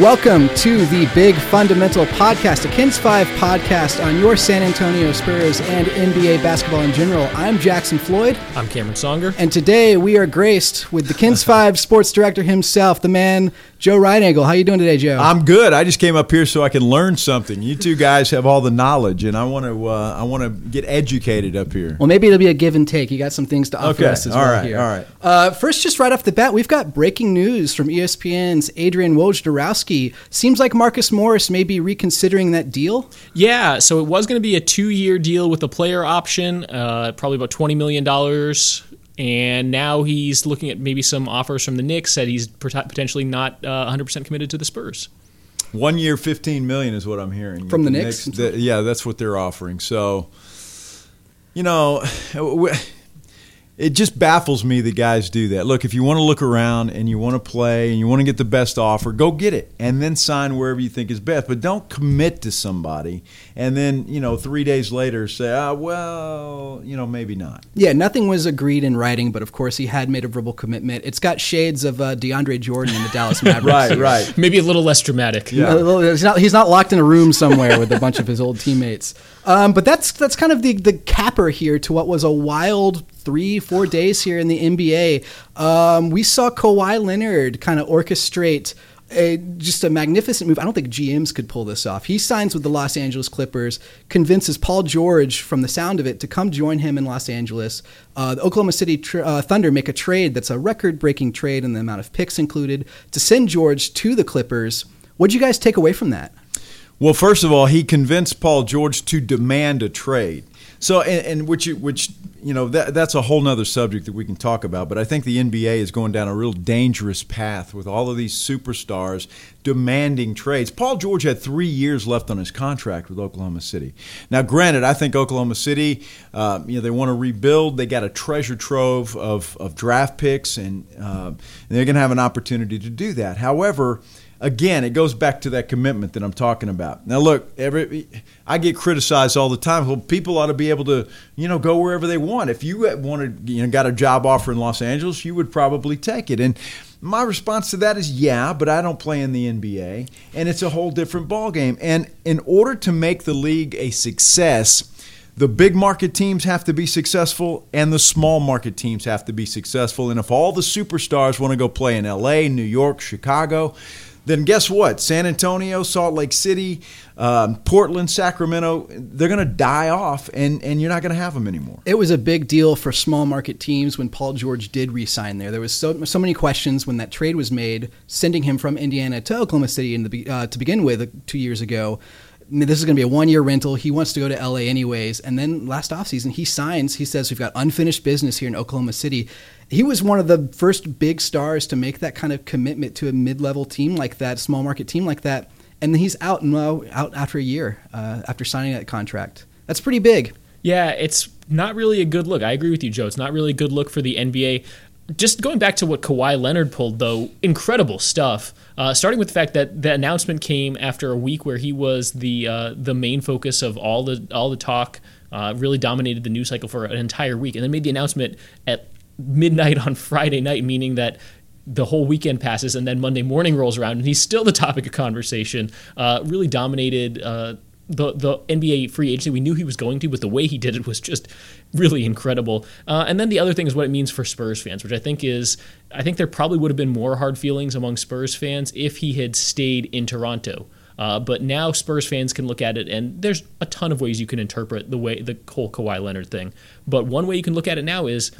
Welcome to the Big Fundamental Podcast, a KENS 5 podcast on your San Antonio Spurs and NBA basketball in general. I'm Jackson Floyd. I'm Cameron Songer. And today we are graced with the KENS 5 sports director himself, the man, Joe Reinagel. How you doing today, Joe? I'm good. I just came up here so I can learn something. You two guys have all the knowledge, and I want to uh, I want to get educated up here. Well, maybe it'll be a give and take. You got some things to offer Okay. us as All well right. here. All right. Uh, first, just right off the bat, we've got breaking news from ESPN's Adrian Wojnarowski. Seems like Marcus Morris may be reconsidering that deal. Yeah, so it was going to be a two-year deal with a player option, uh, probably about twenty million dollars, and now he's looking at maybe some offers from the Knicks. Said he's potentially not uh, one hundred percent committed to the Spurs. One year, fifteen million is what I'm hearing From the Knicks? the- yeah, that's what they're offering. So, you know, it just baffles me that guys do that. Look, if you want to look around and you want to play and you want to get the best offer, go get it and then sign wherever you think is best. But don't commit to somebody and then you know three days later say, ah, well, you know, maybe not. Yeah, nothing was agreed in writing, but of course he had made a verbal commitment. It's got shades of uh, DeAndre Jordan in the Dallas Mavericks. Right, right. Maybe a little less dramatic. Yeah. Uh, He's not, he's not locked in a room somewhere with a bunch of his old teammates. Um, but that's that's kind of the, the capper here to what was a wild three, four days here in the NBA. Um, we saw Kawhi Leonard kind of orchestrate a, just a magnificent move. I don't think GMs could pull this off. He signs with the Los Angeles Clippers, convinces Paul George, from the sound of it, to come join him in Los Angeles. Uh, the Oklahoma City tr- uh, Thunder make a trade that's a record breaking trade in the amount of picks included to send George to the Clippers. What'd you guys take away from that? Well, first of all, he convinced Paul George to demand a trade. So, and, and which, which you know, that, that's a whole nother subject that we can talk about. But I think the NBA is going down a real dangerous path with all of these superstars demanding trades. Paul George had three years left on his contract with Oklahoma City. Now, granted, I think Oklahoma City, uh, you know, they want to rebuild. They got a treasure trove of, of draft picks, and, uh, and they're going to have an opportunity to do that. However, again, it goes back to that commitment that I'm talking about. Now, look, every I get criticized all the time. Well, people ought to be able to, you know, go wherever they want. If you wanted, you know, got a job offer in Los Angeles, you would probably take it. And my response to that is, yeah, but I don't play in the NBA, and it's a whole different ballgame. And in order to make the league a success, the big market teams have to be successful and the small market teams have to be successful. And if all the superstars want to go play in LA, New York, Chicago, then guess what? San Antonio, Salt Lake City, um, Portland, Sacramento, they're going to die off and, and you're not going to have them anymore. It was a big deal for small market teams when Paul George did re-sign there. There was so so many questions when that trade was made, sending him from Indiana to Oklahoma City in the, uh, to begin with uh, two years ago. This is going to be a one-year rental. He wants to go to LA anyways. And then last offseason, he signs. He says we've got unfinished business here in Oklahoma City. He was one of the first big stars to make that kind of commitment to a mid-level team like that, small market team like that. And then he's out now, out after a year uh, after signing that contract. That's pretty big. Yeah, it's not really a good look. I agree with you, Joe. It's not really a good look for the NBA. Just going back to what Kawhi Leonard pulled, though, incredible stuff. Uh, starting with the fact that the announcement came after a week where he was the uh, the main focus of all the all the talk, uh, really dominated the news cycle for an entire week, and then made the announcement at midnight on Friday night, meaning that the whole weekend passes and then Monday morning rolls around and he's still the topic of conversation. Uh, really dominated uh, the the NBA free agency. We knew he was going to, but the way he did it was just really incredible. Uh, and then the other thing is what it means for Spurs fans, which I think is I think there probably would have been more hard feelings among Spurs fans if he had stayed in Toronto. Uh, but now Spurs fans can look at it, and there's a ton of ways you can interpret the way the whole Kawhi Leonard thing. But one way you can look at it now is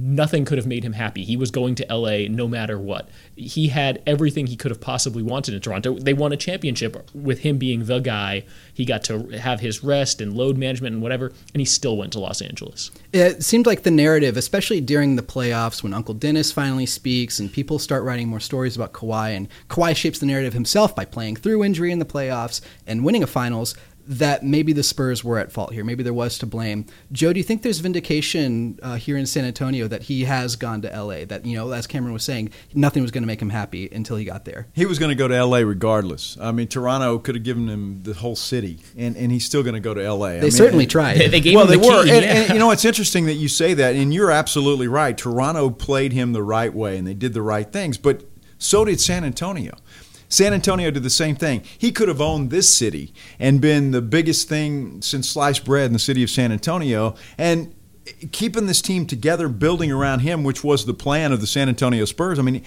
nothing could have made him happy. He was going to LA no matter what. He had everything he could have possibly wanted in Toronto. They won a championship with him being the guy. He got to have his rest and load management and whatever, and he still went to Los Angeles. It seemed like the narrative, especially during the playoffs when Uncle Dennis finally speaks and people start writing more stories about Kawhi, and Kawhi shapes the narrative himself by playing through injury in the playoffs and winning a finals, that maybe the Spurs were at fault here. Maybe there was to blame. Joe, do you think there's vindication uh, here in San Antonio that he has gone to LA? That, you know, as Cameron was saying, nothing was going to make him happy until he got there. He was going to go to L.A. regardless. I mean, Toronto could have given him the whole city, and, and he's still going to go to L.A. I They mean, certainly and- tried. They, they gave well, him they the were, key. and, yeah. and, you know it's interesting that you say that, and you're absolutely right. Toronto played him the right way, and they did the right things, but so did San Antonio. San Antonio did the same thing. He could have owned this city and been the biggest thing since sliced bread in the city of San Antonio. And keeping this team together, building around him, which was the plan of the San Antonio Spurs. I mean,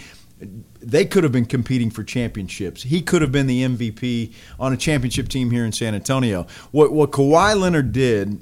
they could have been competing for championships. He could have been the MVP on a championship team here in San Antonio. What what Kawhi Leonard did,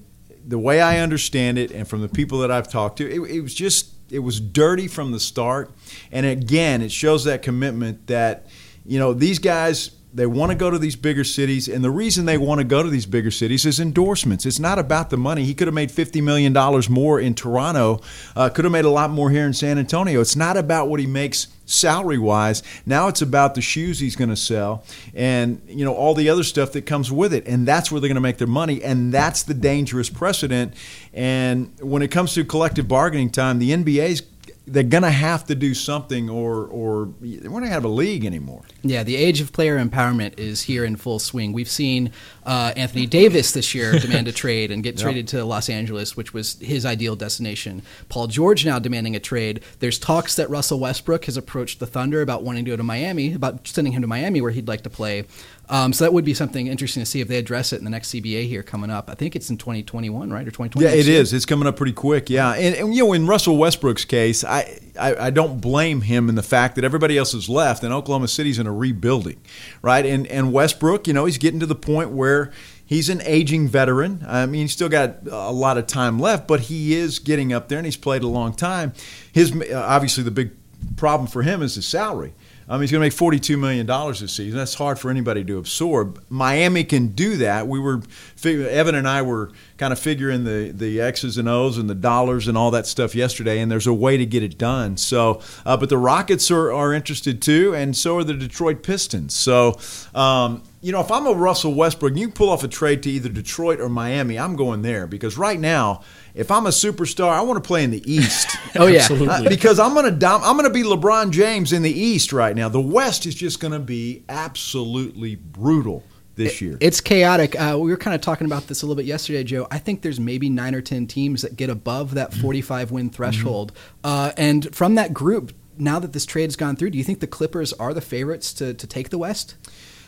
the way I understand it, and from the people that I've talked to, it, it was just it was dirty from the start. And again, it shows that commitment that you know these guys they want to go to these bigger cities, and the reason they want to go to these bigger cities is endorsements. It's not about the money. He could have made $50 million more in Toronto, uh, could have made a lot more here in San Antonio. It's not about what he makes salary wise. Now it's about the shoes he's going to sell and you know all the other stuff that comes with it and that's where they're going to make their money and that's the dangerous precedent and when it comes to collective bargaining time the NBA's they're going to have to do something or or we're not to have a league anymore. Yeah, the age of player empowerment is here in full swing. We've seen uh, Anthony Davis this year demand a trade and get yep. traded to Los Angeles, which was his ideal destination. Paul George now demanding a trade. There's talks that Russell Westbrook has approached the Thunder about wanting to go to Miami, about sending him to Miami where he'd like to play. Um, so that would be something interesting to see if they address it in the next CBA here coming up. I think it's in 2021, right, or 2020. Yeah, it is. It's coming up pretty quick. Yeah, and, and, you know, in Russell Westbrook's case, I, I, I don't blame him in the fact that everybody else has left and Oklahoma City's in a rebuilding, right? And and Westbrook, you know, he's getting to the point where he's an aging veteran. I mean, he's still got a lot of time left, but he is getting up there, and he's played a long time. His obviously the big problem for him is his salary. Um, he's going to make $42 million this season. That's hard for anybody to absorb. Miami can do that. We were, Evan and I were kind of figuring the, the X's and O's and the dollars and all that stuff yesterday, and there's a way to get it done. So, uh, but the Rockets are, are interested too, and so are the Detroit Pistons. So, um, you know, if I'm a Russell Westbrook, you pull off a trade to either Detroit or Miami, I'm going there because right now, if I'm a superstar, I want to play in the East. oh yeah, uh, because I'm gonna dom- I'm gonna be LeBron James in the East right now. The West is just gonna be absolutely brutal this year. It's chaotic. Uh, we were kind of talking about this a little bit yesterday, Joe. I think there's maybe nine or ten teams that get above that mm-hmm. 45 win threshold, mm-hmm. uh, and from that group, now that this trade has gone through, do you think the Clippers are the favorites to to take the West?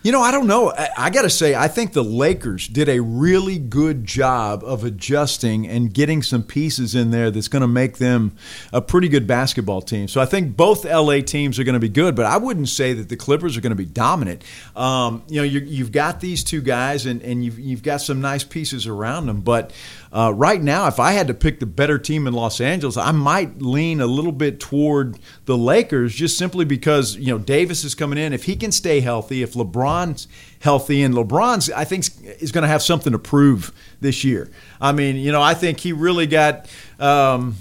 You know, I don't know. I, I got to say, I think the Lakers did a really good job of adjusting and getting some pieces in there that's going to make them a pretty good basketball team. So I think both LA teams are going to be good, but I wouldn't say that the Clippers are going to be dominant. Um, you know, you have got these two guys, and, and you've, you've got some nice pieces around them, but uh, right now, if I had to pick the better team in Los Angeles, I might lean a little bit toward the Lakers, just simply because you know Davis is coming in. If he can stay healthy, if LeBron's healthy, and LeBron's, I think, is going to have something to prove this year. I mean, you know, I think he really got. Um,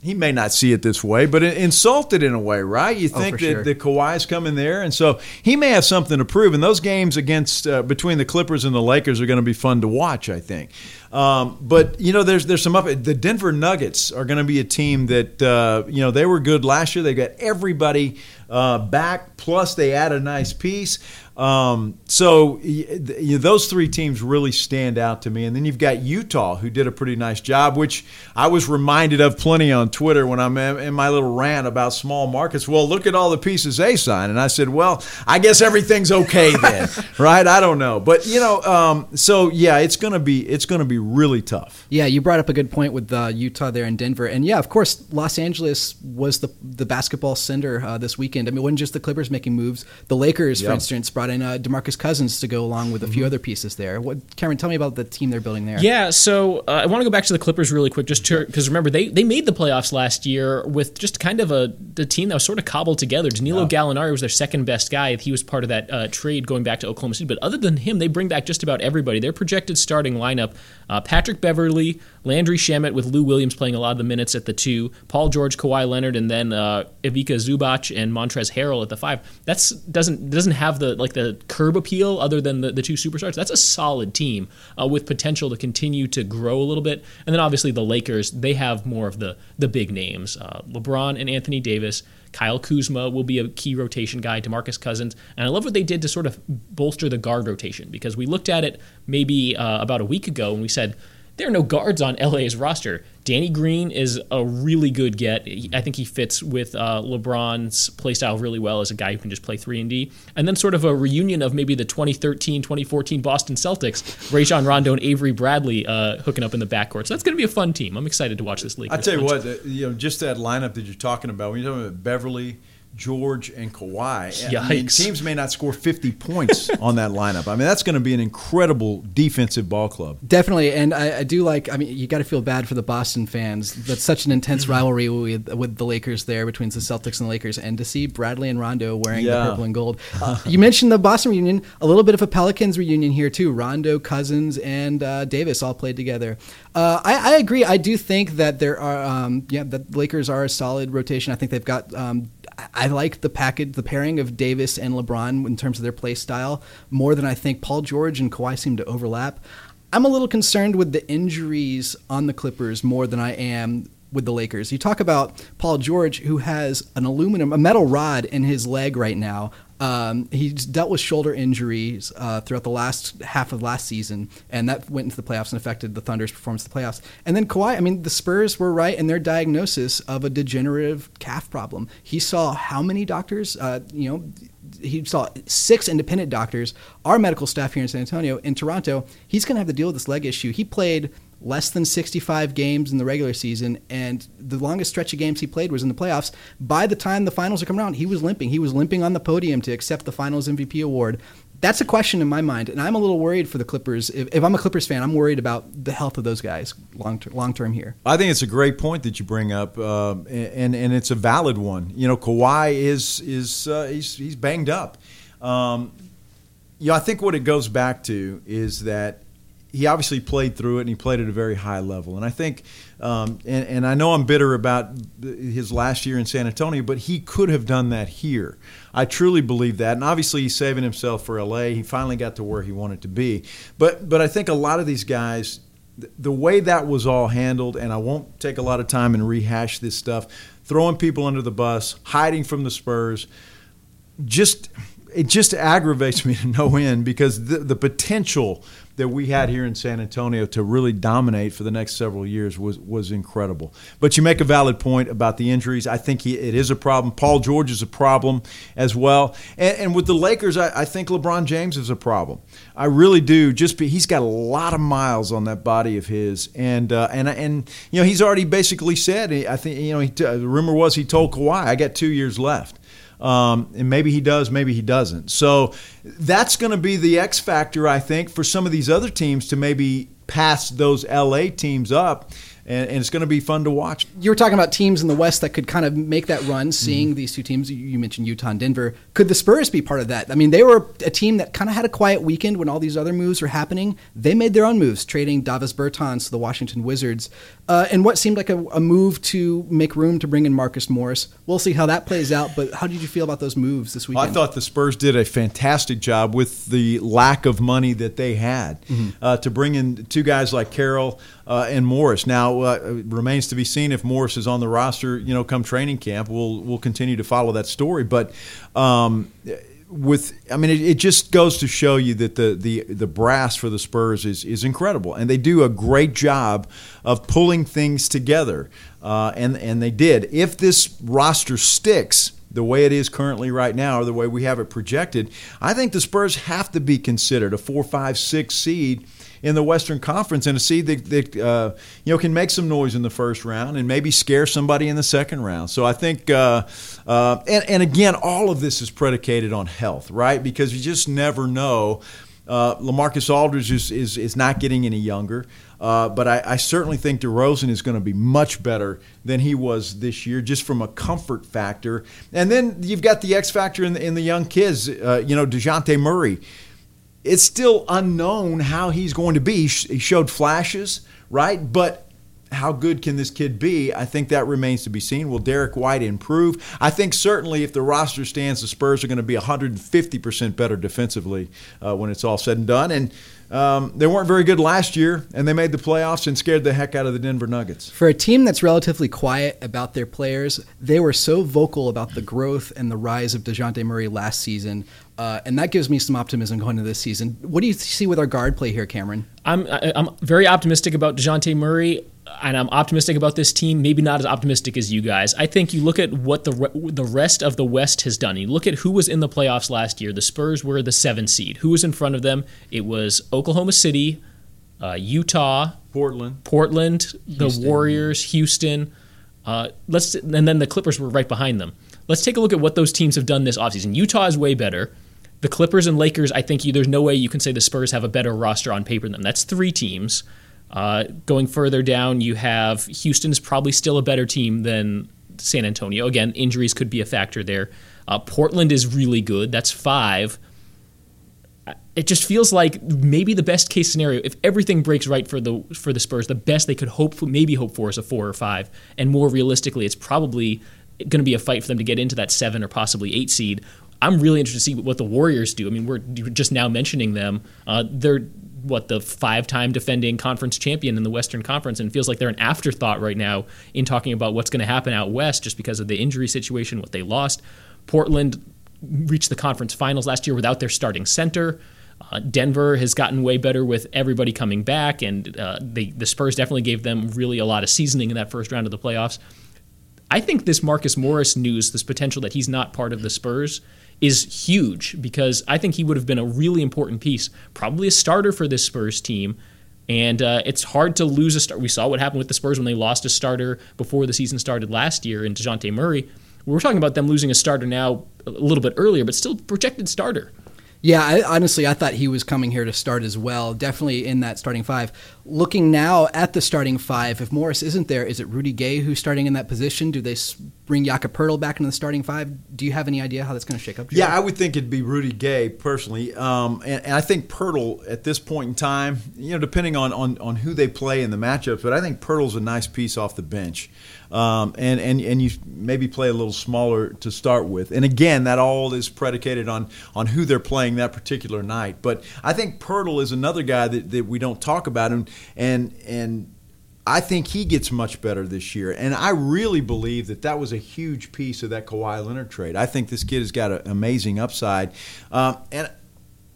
he may not see it this way, but insulted in a way, right? You oh, think oh, that sure. the Kawhi's coming there, and so he may have something to prove. And those games against uh, between the Clippers and the Lakers are going to be fun to watch, I think. Um, but you know, there's there's some up. The Denver Nuggets are going to be a team that uh, you know they were good last year. They got everybody uh, back, plus they add a nice piece. Um, so you those three teams really stand out to me. And then you've got Utah, who did a pretty nice job, which I was reminded of plenty on Twitter when I'm in my little rant about small markets. Well, look at all the pieces they signed, and I said, well, I guess everything's okay then, right? I don't know, but you know, um, so yeah, it's gonna be it's gonna be really tough. Yeah, you brought up a good point with uh, Utah there in Denver, and yeah, of course, Los Angeles was the the basketball center uh, this weekend. I mean, it wasn't just the Clippers making moves; the Lakers, yep. for instance, brought in uh, Demarcus Cousins to go along with a few mm-hmm. other pieces there. What, Cameron, tell me about the team they're building there. Yeah, so uh, I want to go back to the Clippers really quick, just because remember they they made the playoffs last year with just kind of a the team that was sort of cobbled together. Danilo yeah. Gallinari was their second best guy. He was part of that uh, trade going back to Oklahoma City, but other than him, they bring back just about everybody. Their projected starting lineup: uh, Patrick Beverley, Landry Shamet, with Lou Williams playing a lot of the minutes at the two, Paul George, Kawhi Leonard, and then uh, Ivica Zubac and Montrezl Harrell at the five. That's doesn't doesn't have the like the curb appeal other than the, the two superstars. That's a solid team uh, with potential to continue to grow a little bit. And then obviously the Lakers, they have more of the the big names. Uh, LeBron and Anthony Davis. Kyle Kuzma will be a key rotation guy, DeMarcus Cousins. And I love what they did to sort of bolster the guard rotation because we looked at it maybe uh, about a week ago and we said, there are no guards on LA's roster. Danny Green is a really good get. I think he fits with uh, LeBron's playstyle really well as a guy who can just play 3 and D. And then sort of a reunion of maybe the 2013, 2014 Boston Celtics, Rajon Rondo and Avery Bradley uh, hooking up in the backcourt. So that's going to be a fun team. I'm excited to watch this league. I tell you what, you know, just that lineup that you're talking about. When you're talking about Beverley, George and Kawhi. Yikes. I mean, teams may not score 50 points on that lineup. I mean, that's going to be an incredible defensive ball club. Definitely, and I, I do like. I mean, you got to feel bad for the Boston fans. That's such an intense Mm-hmm. rivalry with, with the Lakers there between the Celtics and the Lakers, and to see Bradley and Rondo wearing Yeah. the purple and gold. Uh, you mentioned the Boston reunion. A little bit of a Pelicans reunion here too. Rondo, Cousins, and uh, Davis all played together. Uh, I, I agree. I do think that there are. Um, yeah, the Lakers are a solid rotation. I think they've got. Um, I- like the package, the pairing of Davis and LeBron in terms of their play style more than I think Paul George and Kawhi seem to overlap. I'm a little concerned with the injuries on the Clippers more than I am with the Lakers. You talk about Paul George, who has an aluminum, a metal rod in his leg right now. Um, he's dealt with shoulder injuries uh, throughout the last half of last season, and that went into the playoffs and affected the Thunder's performance in the playoffs. And then Kawhi, I mean, the Spurs were right in their diagnosis of a degenerative calf problem. He saw how many doctors, uh, you know, he saw six independent doctors, our medical staff here in San Antonio. In Toronto, he's going to have to deal with this leg issue. He played less than 65 games in the regular season, and the longest stretch of games he played was in the playoffs. By the time the finals are coming around, he was limping. He was limping on the podium to accept the finals MVP award. That's a question in my mind, and I'm a little worried for the Clippers. If, if I'm a Clippers fan, I'm worried about the health of those guys long ter- long term here. I think it's a great point that you bring up, um, and and it's a valid one. You know, Kawhi is is uh, he's he's banged up. Um, you know, I think what it goes back to is that he obviously played through it and he played at a very high level. And I think, um, and, and I know I'm bitter about his last year in San Antonio, but he could have done that here. I truly believe that. And obviously, he's saving himself for LA. He finally got to where he wanted to be. But but I think a lot of these guys, the way that was all handled, and I won't take a lot of time and rehash this stuff, throwing people under the bus, hiding from the Spurs, just it just aggravates me to no end because the, the potential that we had here in San Antonio to really dominate for the next several years was was incredible. But you make a valid point about the injuries. I think he, it is a problem. Paul George is a problem as well. And, and with the Lakers, I, I think LeBron James is a problem. I really do. Just be, he's got a lot of miles on that body of his, and uh, and and you know he's already basically said. I think you know he, the rumor was he told Kawhi, "I got two years left." Um, and maybe he does, maybe he doesn't. So that's going to be the X factor, I think, for some of these other teams to maybe pass those LA teams up. And, and it's going to be fun to watch. You were talking about teams in the West that could kind of make that run, seeing these two teams. You- mentioned Utah and Denver. Could the Spurs be part of that? I mean, they were a team that kind of had a quiet weekend when all these other moves were happening. They made their own moves, trading Davis Bertans to the Washington Wizards, uh, and what seemed like a, a move to make room to bring in Marcus Morris. We'll see how that plays out. But how did you feel about those moves this weekend? I thought the Spurs did a fantastic job with the lack of money that they had uh, to bring in two guys like Carroll uh, and Morris. Now uh, remains to be seen if Morris is on the roster. You know, come training camp, we'll we'll continue to follow that story. But um, with I mean, it, it just goes to show you that the, the the brass for the Spurs is is incredible, and they do a great job of pulling things together, uh, and and they did. If this roster sticks the way it is currently right now, or the way we have it projected, I think the Spurs have to be considered a four, five, six seed in the Western Conference and a seed that, that uh, you know can make some noise in the first round and maybe scare somebody in the second round. So I think, uh, uh, and, and again, all of this is predicated on health, right? Because you just never know. Uh, Lamarcus Aldridge is, is, is not getting any younger, uh, but I, I certainly think DeRozan is going to be much better than he was this year, just from a comfort factor. And then you've got the X factor in the, in the young kids. Uh, you know, Dejounte Murray it's still unknown how he's going to be. He showed flashes, right? But how good can this kid be? I think that remains to be seen. Will Derrick White improve? I think certainly if the roster stands, the Spurs are going to be 150% better defensively uh, when it's all said and done. And um, they weren't very good last year, and they made the playoffs and scared the heck out of the Denver Nuggets. For a team that's relatively quiet about their players, they were so vocal about the growth and the rise of DeJounte Murray last season. Uh, and that gives me some optimism going into this season. What do you see with our guard play here, Cameron? I'm I'm very optimistic about Dejounte Murray, and I'm optimistic about this team. Maybe not as optimistic as you guys. I think you look at what the re- the rest of the West has done. You look at who was in the playoffs last year. The Spurs were the seven seed. Who was in front of them? It was Oklahoma City, uh, Utah, Portland, Portland, Houston. the Warriors, Houston. Uh, let's and then the Clippers were right behind them. Let's take a look at what those teams have done this offseason. Utah is way better. The Clippers and Lakers, I think you, there's no way you can say the Spurs have a better roster on paper than them. That's three teams. Uh, going further down, you have Houston's probably still a better team than San Antonio. Again, injuries could be a factor there. Uh, Portland is really good. That's five. It just feels like maybe the best case scenario, if everything breaks right for the for the Spurs, the best they could hope maybe hope for is a four or five, and more realistically, it's probably going to be a fight for them to get into that seven or possibly eight seed I'm really interested to see what the Warriors do. I mean, we're just now mentioning them. Uh, they're what the five-time defending conference champion in the Western Conference, and it feels like they're an afterthought right now in talking about what's going to happen out west, just because of the injury situation, what they lost. Portland reached the conference finals last year without their starting center. Uh, Denver has gotten way better with everybody coming back, and uh, they, the Spurs definitely gave them really a lot of seasoning in that first round of the playoffs. I think this Marcus Morris news, this potential that he's not part of the Spurs, is huge because I think he would have been a really important piece, probably a starter for this Spurs team. And uh, it's hard to lose a start. We saw what happened with the Spurs when they lost a starter before the season started last year in DeJounte Murray. We're talking about them losing a starter now a little bit earlier, but still projected starter. Yeah, I, honestly, I thought he was coming here to start as well. Definitely in that starting five. Looking now at the starting five, if Morris isn't there, is it Rudy Gay who's starting in that position? Do they bring Jakob Poeltl back into the starting five? Do you have any idea how that's going to shake up? Yeah, I would think it'd be Rudy Gay personally, um, and, and, I think Poeltl at this point in time, you know, depending on, on on who they play in the matchups, but I think Poeltl's a nice piece off the bench um, and and and you maybe play a little smaller to start with. And again, that all is predicated on on who they're playing that particular night. But I think Poeltl is another guy that, that we don't talk about, and and and. I think he gets much better this year, and I really believe that that was a huge piece of that Kawhi Leonard trade. I think this kid has got an amazing upside, um, and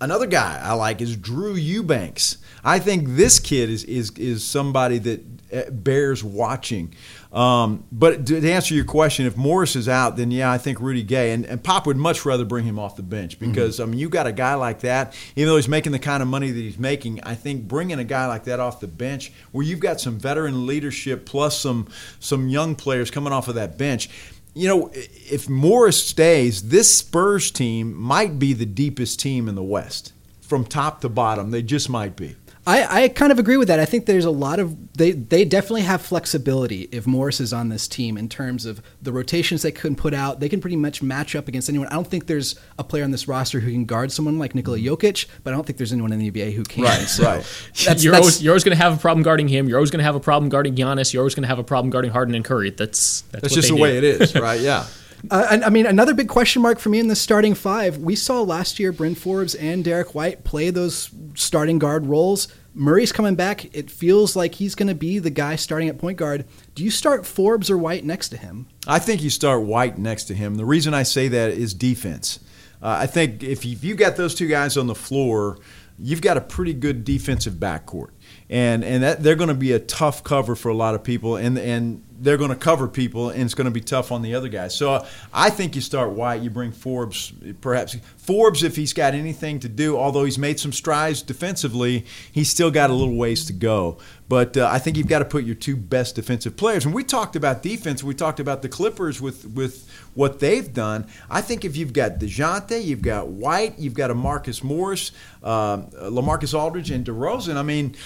another guy I like is Drew Eubanks. I think this kid is is is somebody that uh, bears watching. Um, but to answer your question, if Morris is out, then yeah, I think Rudy Gay and, and Pop would much rather bring him off the bench mm-hmm. because mm-hmm. I mean you got a guy like that, even though he's making the kind of money that he's making, I think bringing a guy like that off the bench, where you've got some veteran leadership plus some some young players coming off of that bench, you know, if Morris stays, this Spurs team might be the deepest team in the West from top to bottom. They just might be. I, I kind of agree with that. I think there's a lot of they they definitely have flexibility if Morris is on this team in terms of the rotations they can put out. They can pretty much match up against anyone. I don't think there's a player on this roster who can guard someone like Nikola mm-hmm. Jokic, but I don't think there's anyone in the NBA who can. Right, so right. That's, you're, that's, always, you're always going to have a problem guarding him. You're always going to have a problem guarding Giannis. You're always going to have a problem guarding Harden and Curry. That's that's, that's just the do. way it is, right? Yeah. Uh, and, I mean, another big question mark for me in the starting five. We saw last year Bryn Forbes and Derrick White play those starting guard roles. Murray's coming back. It feels like he's going to be the guy starting at point guard. Do you start Forbes or White next to him? I think you start White next to him. The reason I say that is defense. Uh, I think if you, if you got those two guys on the floor, you've got a pretty good defensive backcourt and and that, they're going to be a tough cover for a lot of people, and and they're going to cover people, and it's going to be tough on the other guys. So uh, I think you start White, you bring Forbes, perhaps Forbes if he's got anything to do. Although he's made some strides defensively, he's still got a little ways to go. But uh, I think you've got to put your two best defensive players. And we talked about defense. We talked about the Clippers with with what they've done. I think if you've got Dejounte, you've got White, you've got a Marcus Morris, um, LaMarcus Aldridge, and DeRozan. I mean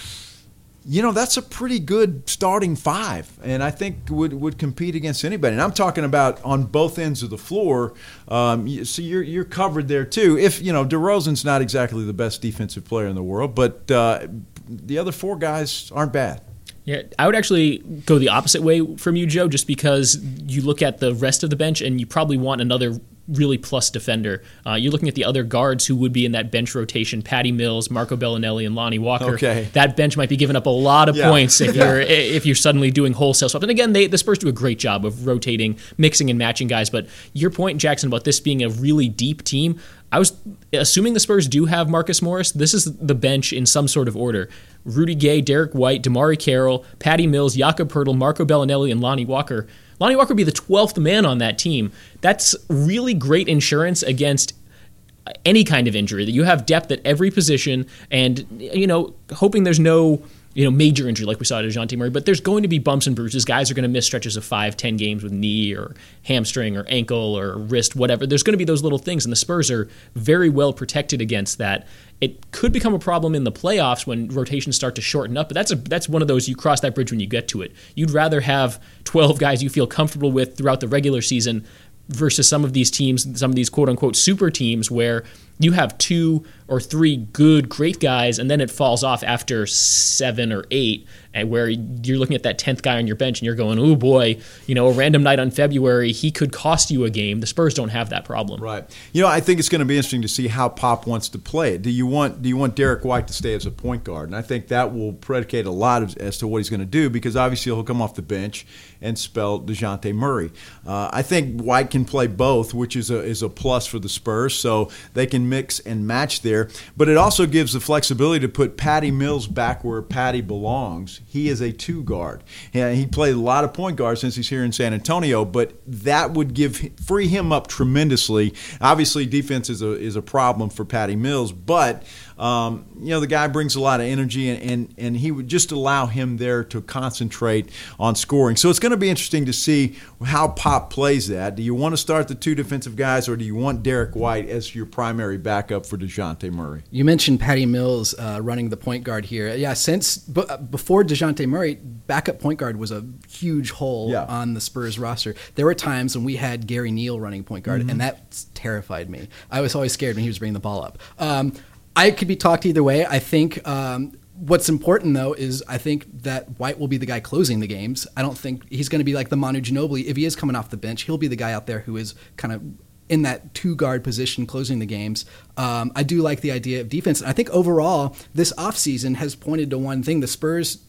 you know that's a pretty good starting five, and I think would would compete against anybody. And I'm talking about on both ends of the floor. Um, so you're you're covered there too. If you know DeRozan's not exactly the best defensive player in the world, but uh, the other four guys aren't bad. Yeah, I would actually go the opposite way from you, Joe, just because you look at the rest of the bench and you probably want another really plus defender. Uh, you're looking at the other guards who would be in that bench rotation: Patty Mills, Marco Belinelli, and Lonnie Walker. Okay. That bench might be giving up a lot of Yeah. points if you're if you're suddenly doing wholesale swaps. And again, they, the Spurs do a great job of rotating, mixing, and matching guys. But your point, Jackson, about this being a really deep team. I was assuming the Spurs do have Marcus Morris. This is the bench in some sort of order. Rudy Gay, Derrick White, DeMarre Carroll, Patty Mills, Jakob Poeltl, Marco Belinelli, and Lonnie Walker. Lonnie Walker would be the 12th man on that team. That's really great insurance against any kind of injury that you have depth at every position and you know hoping there's no you know major injury like we saw to Dejounte Murray but there's going to be bumps and bruises. Guys are going to miss stretches of five ten games with knee or hamstring or ankle or wrist whatever. There's going to be those little things and the Spurs are very well protected against that. It could become a problem in the playoffs when rotations start to shorten up but that's a that's one of those you cross that bridge when you get to it. You'd rather have 12 guys you feel comfortable with throughout the regular season versus some of these teams, some of these quote unquote super teams where you have two or three good, great guys, and then it falls off after seven or eight, and where you're looking at that tenth guy on your bench and you're going, "Oh boy, you know, a random night on February, he could cost you a game." The Spurs don't have that problem. Right. You know, I think it's going to be interesting to see how Pop wants to play it. Do you want Do you want Derrick White to stay as a point guard? And I think that will predicate a lot of, as to what he's going to do because obviously he'll come off the bench and spell Dejounte Murray. Uh, I think White can play both, which is a is a plus for the Spurs. So they can mix and match there. But it also gives the flexibility to put Patty Mills back where Patty belongs. He is a two guard. He played a lot of point guard since he's here in San Antonio, but that would give free him up tremendously. Obviously, defense is a is a problem for Patty Mills, but um, you know the guy brings a lot of energy, and, and and he would just allow him there to concentrate on scoring. So it's going to be interesting to see how Pop plays that. Do you want to start the two defensive guys, or do you want Derrick White as your primary backup for Dejounte Murray? You mentioned Patty Mills uh, running the point guard here. Yeah, since b- before Dejounte Murray, backup point guard was a huge hole Yeah. on the Spurs roster. There were times when we had Gary Neal running point guard, Mm-hmm. and that terrified me. I was always scared when he was bringing the ball up. Um, I could be talked either way. I think. Um, What's important though is I think that White will be the guy closing the games. I don't think he's going to be like the Manu Ginobili. If he is coming off the bench, he'll be the guy out there who is kind of in that two guard position closing the games. Um, I do like the idea of defense. I think overall, this offseason has pointed to one thing. The Spurs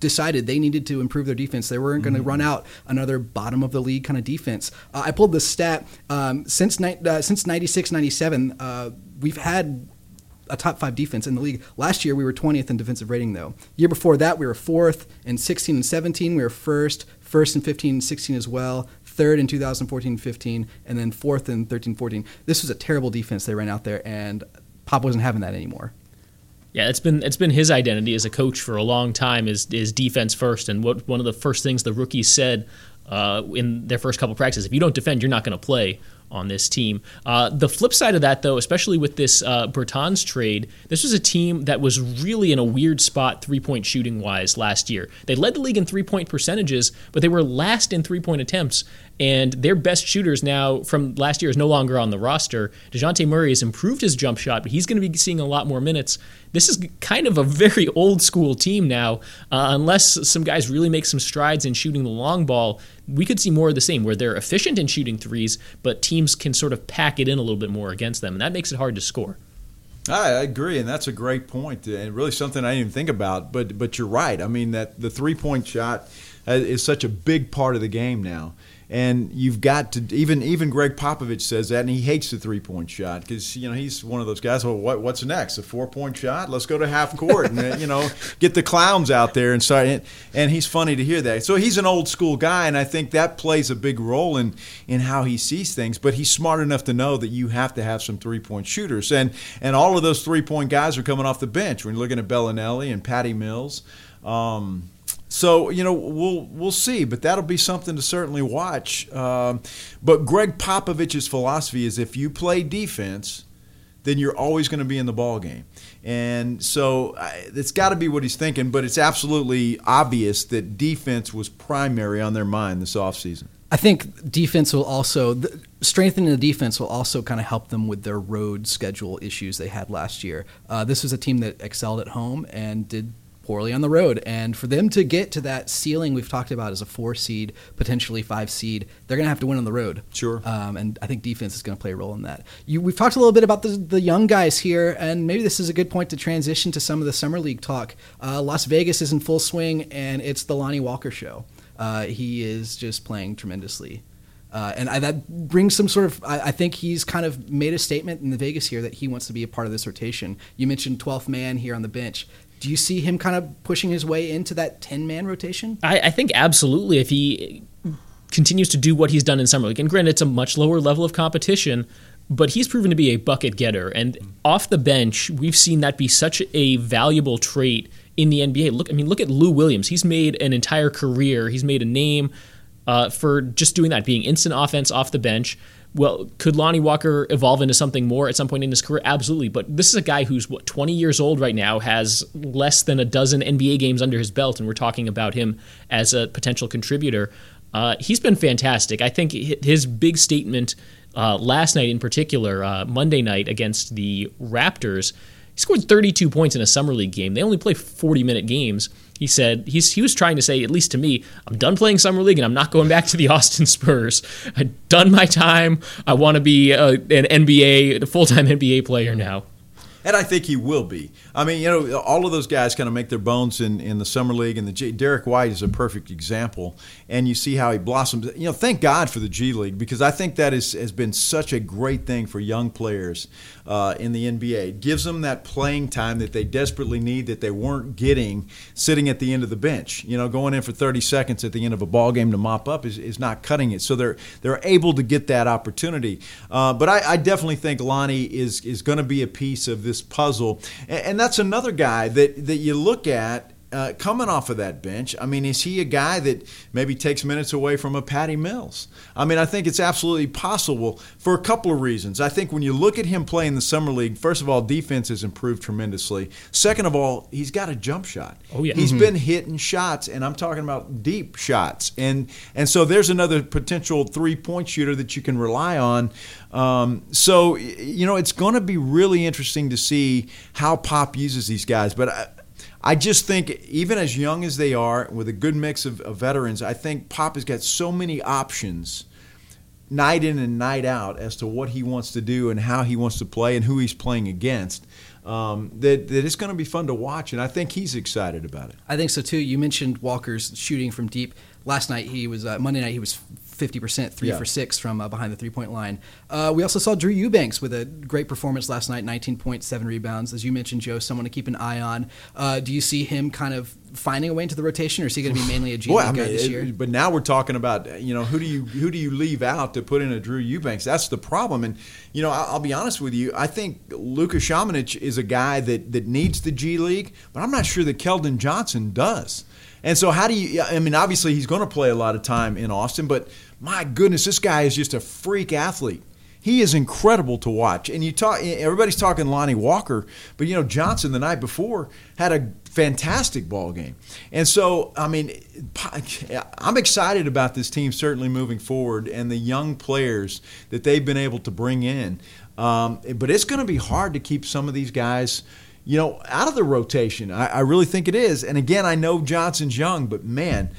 decided they needed to improve their defense. They weren't going to run out another bottom of the league kind of defense. Uh, I pulled this stat um, since ni- uh, since 96 97, uh, we've had a top five defense in the league. Last year, we were 20th in defensive rating, though. Year before that, we were fourth in 16 and 17. We were first, first in 15 and 16 as well, third in 2014 15, and then fourth in 13 14. This was a terrible defense they ran out there, and Pop wasn't having that anymore. Yeah, it's been it's been his identity as a coach for a long time is is defense first, and what one of the first things the rookies said uh, in their first couple practices, if you don't defend, you're not going to play on this team. Uh, the flip side of that, though, especially with this uh, Bertans trade, this was a team that was really in a weird spot three point shooting wise last year. They led the league in three point percentages, but they were last in three point attempts. And their best shooters now from last year is no longer on the roster. DeJounte Murray has improved his jump shot, but he's going to be seeing a lot more minutes. This is kind of a very old school team now. Uh, unless some guys really make some strides in shooting the long ball, we could see more of the same, where they're efficient in shooting threes, but teams can sort of pack it in a little bit more against them, and that makes it hard to score. I agree, and that's a great point, and really something I didn't even think about. But but you're right. I mean that the three point shot uh, is such a big part of the game now, and you've got to even even Gregg Popovich says that, and he hates the three point shot because you know he's one of those guys. Well, what what's next? A four point shot? Let's go to half court and uh, you know get the clowns out there and start. And, and he's funny to hear that. So he's an old school guy, and I think that plays a big role in in how he sees things. But he's smart enough to know that you have to have some three point shooters, and and all of those three point guys are coming off the bench. When you're looking at Belinelli and Patty Mills. Um, so you know we'll we'll see, but that'll be something to certainly watch. Um, but Gregg Popovich's philosophy is if you play defense, then you're always going to be in the ball game, and so it's got to be what he's thinking. But it's absolutely obvious that defense was primary on their mind this offseason. I think defense will also th- strengthening the defense will also kind of help them with their road schedule issues they had last year. Uh, this was a team that excelled at home and did poorly on the road. And for them to get to that ceiling we've talked about as a four seed, potentially five seed, they're going to have to win on the road. Sure. Um, and I think defense is going to play a role in that. You, we've talked a little bit about the, the young guys here, and maybe this is a good point to transition to some of the summer league talk. Uh, Las Vegas is in full swing, and it's the Lonnie Walker show. Uh, he is just playing tremendously. Uh, and I, that brings some sort of. I, I, think he's kind of made a statement in the Vegas here that he wants to be a part of this rotation. You mentioned 12th man here on the bench. Do you see him kind of pushing his way into that 10 man rotation? I, I, think absolutely. If he continues to do what he's done in summer league, and granted, it's a much lower level of competition, but he's proven to be a bucket getter. And off the bench, we've seen that be such a valuable trait in the NBA. Look, I mean, look at Lou Williams. He's made an entire career. He's made a name uh, for just doing that, being instant offense off the bench. Well, could Lonnie Walker evolve into something more at some point in his career? Absolutely. But this is a guy who's what 20 years old right now, has less than a dozen NBA games under his belt, and we're talking about him as a potential contributor. Uh, he's been fantastic. I think his big statement uh, last night, in particular, uh, Monday night against the Raptors, he scored 32 points in a summer league game. They only play 40 minute games he said he's, he was trying to say, at least to me, I'm done playing summer league and I'm not going back to the Austin Spurs. I've done my time. I want to be uh, a, an NBA, a full time NBA player now and I think he will be. I mean, you know, all of those guys kind of make their bones in, in the summer league, and the G, Derrick White is a perfect example. And you see how he blossoms. You know, thank God for the G League because I think that is, has been such a great thing for young players uh, in the NBA. It gives them that playing time that they desperately need that they weren't getting sitting at the end of the bench. You know, going in for 30 seconds at the end of a ball game to mop up is, is not cutting it. So they're they're able to get that opportunity. Uh, but I, I definitely think Lonnie is is going to be a piece of this puzzle. And that's another guy that, that you look at uh, coming off of that bench, I mean, is he a guy that maybe takes minutes away from a Patty Mills? I mean, I think it's absolutely possible for a couple of reasons. I think when you look at him playing the summer league, first of all, defense has improved tremendously. Second of all, he's got a jump shot. Oh yeah, he's mm-hmm. been hitting shots, and I'm talking about deep shots. And and so there's another potential three point shooter that you can rely on. Um, so you know, it's going to be really interesting to see how Pop uses these guys, but. I, I just think, even as young as they are, with a good mix of, of, veterans, I think Pop has got so many options night in and night out as to what he wants to do and how he wants to play and who he's playing against. Um, that, that it's going to be fun to watch, and I think he's excited about it. I think so too. You mentioned Walker's shooting from deep. Last night he was uh, Monday night he was 50%, three yeah. for six from uh, behind the three point line. Uh, we also saw Drew Eubanks with a great performance last night 19 points, seven rebounds. As you mentioned, Joe, someone to keep an eye on. Uh, do you see him kind of finding a way into the rotation, or is he going to be mainly a G League guy mean, this year? It, but now we're talking about you know who do you who do you leave out to put in a Drew Eubanks? That's the problem. And you know I'll, I'll be honest with you. I think Luka Samanic is a guy that that needs the G League, but I'm not sure that Keldon Johnson does. And so, how do you? I mean, obviously, he's going to play a lot of time in Austin, but my goodness, this guy is just a freak athlete. He is incredible to watch. And you talk, everybody's talking Lonnie Walker, but you know Johnson the night before had a fantastic ball game. And so, I mean, I'm excited about this team certainly moving forward and the young players that they've been able to bring in. Um, but it's going to be hard to keep some of these guys you know, out of the rotation. I, I, really think it is. And again, I know Johnson's young, but man,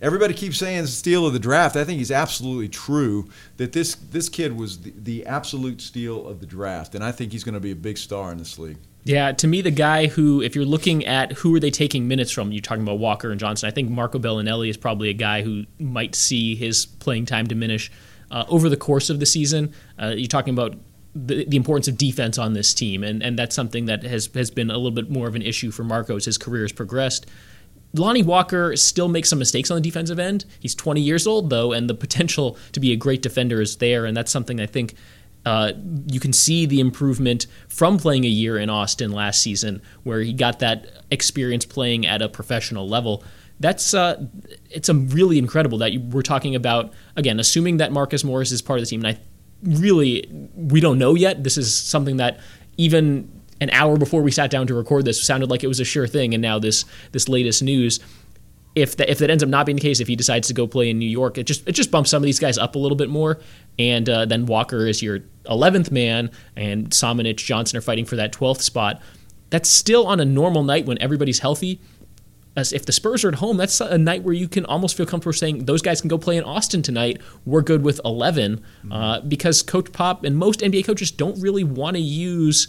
everybody keeps saying steal of the draft. I think he's absolutely true that this this kid was the, the absolute steal of the draft, and I think he's going to be a big star in this league. Yeah, to me, the guy who, if you're looking at who are they taking minutes from, you're talking about Walker and Johnson. I think Marco Belinelli is probably a guy who might see his playing time diminish uh, over the course of the season. Uh, you're talking about the, the, importance of defense on this team, and, and that's something that has has been a little bit more of an issue for Marco as his career has progressed. Lonnie Walker still makes some mistakes on the defensive end. He's 20 years old, though, and the potential to be a great defender is there, and that's something I think uh, you can see the improvement from playing a year in Austin last season, where he got that experience playing at a professional level. That's uh, it's a really incredible that you, we're talking about again, assuming that Marcus Morris is part of the team, and I really we don't know yet. This is something that even an hour before we sat down to record this sounded like it was a sure thing, and now this this latest news. If that if that ends up not being the case, if he decides to go play in New York, it just it just bumps some of these guys up a little bit more, and uh, then Walker is your 11th man, and Samanic Johnson are fighting for that 12th spot. That's still on a normal night when everybody's healthy. as if the Spurs are at home, that's a night where you can almost feel comfortable saying those guys can go play in Austin tonight. We're good with 11 mm-hmm. uh, because Coach Pop and most NBA coaches don't really want to use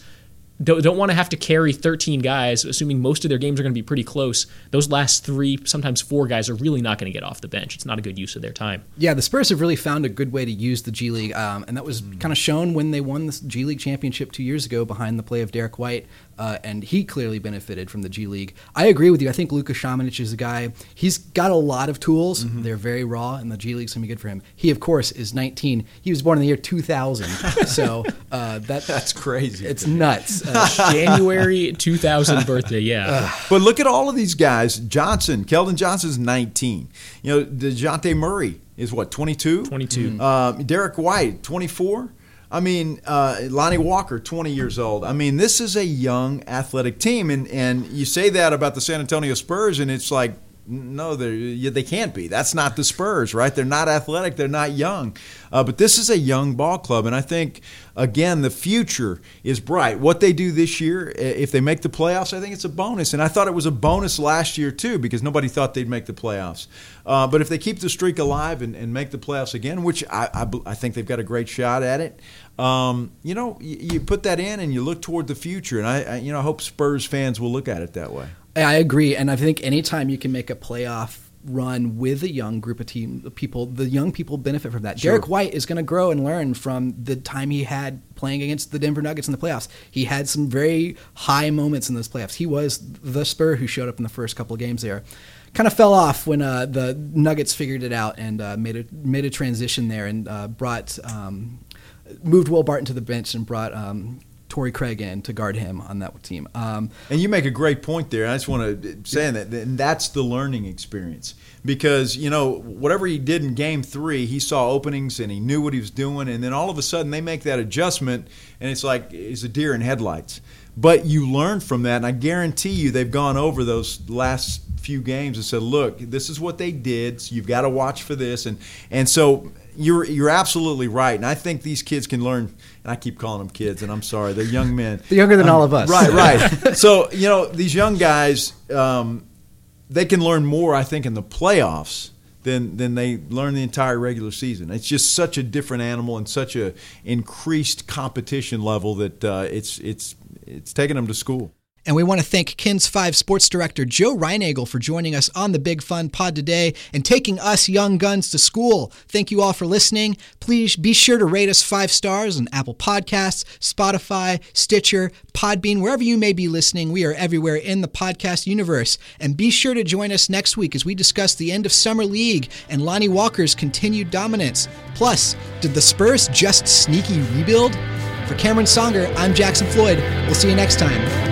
don't, don't want to have to carry 13 guys, assuming most of their games are going to be pretty close. Those last three, sometimes four guys, are really not going to get off the bench. It's not a good use of their time. Yeah, the Spurs have really found a good way to use the G League, um, and that was mm. kind of shown when they won the G League championship two years ago behind the play of Derrick White uh, and he clearly benefited from the G League. I agree with you. I think Luka Samanic is a guy. He's got a lot of tools. Mm-hmm. They're very raw, and the G League's gonna be good for him. He, of course, is 19. He was born in the year 2000, so uh, that that's crazy. It's nuts. Uh, January 2000 birthday. Yeah. but look at all of these guys. Johnson, Keldon Johnson's 19. You know, Dejounte Murray is what 22. 22. Mm-hmm. Uh, Derrick White 24. I mean, uh, Lonnie Walker, 20 years old. I mean, this is a young athletic team, and and you say that about the San Antonio Spurs, and it's like no, they they can't be. That's not the Spurs, right? They're not athletic. They're not young. Uh, but this is a young ball club, and I think again the future is bright. What they do this year, if they make the playoffs, I think it's a bonus. And I thought it was a bonus last year too, because nobody thought they'd make the playoffs. Uh, but if they keep the streak alive and, and make the playoffs again, which I, I, I, think they've got a great shot at it, um, you know, you, you, put that in and you look toward the future. And I, I you know, I hope Spurs fans will look at it that way. I agree, and I think anytime you can make a playoff run with a young group of team people, the young people benefit from that. Sure. Derrick White is going to grow and learn from the time he had playing against the Denver Nuggets in the playoffs. He had some very high moments in those playoffs. He was the Spur who showed up in the first couple of games there. Kind of fell off when uh, the Nuggets figured it out and uh, made a made a transition there and uh, brought um, moved Will Barton to the bench and brought um, Torrey Craig in to guard him on that team. Um, and you make a great point there. I just want to say that, and that's the learning experience because you know whatever he did in Game Three, he saw openings and he knew what he was doing, and then all of a sudden they make that adjustment, and it's like it's a deer in headlights. But you learn from that, and I guarantee you they've gone over those last few games and said, "Look, this is what they did. So you've got to watch for this." And and so you're you're absolutely right, and I think these kids can learn. I keep calling them kids, and I'm sorry, they're young men. they're younger than um, all of us. Right, right. so you know these young guys, um, they can learn more. I think in the playoffs than than they learn the entire regular season. It's just such a different animal and such a increased competition level that uh, it's it's it's taking them to school. And we want to thank KENS 5 Sports Director Joe Reinagel for joining us on the Big Fun Pod today and taking us young guns to school. Thank you all for listening. Please be sure to rate us five stars on Apple Podcasts, Spotify, Stitcher, Podbean, wherever you may be listening. We are everywhere in the podcast universe. And be sure to join us next week as we discuss the end of Summer League and Lonnie Walker's continued dominance. Plus, did the Spurs just sneaky rebuild? For Cameron Songer, I'm Jackson Floyd. We'll see you next time.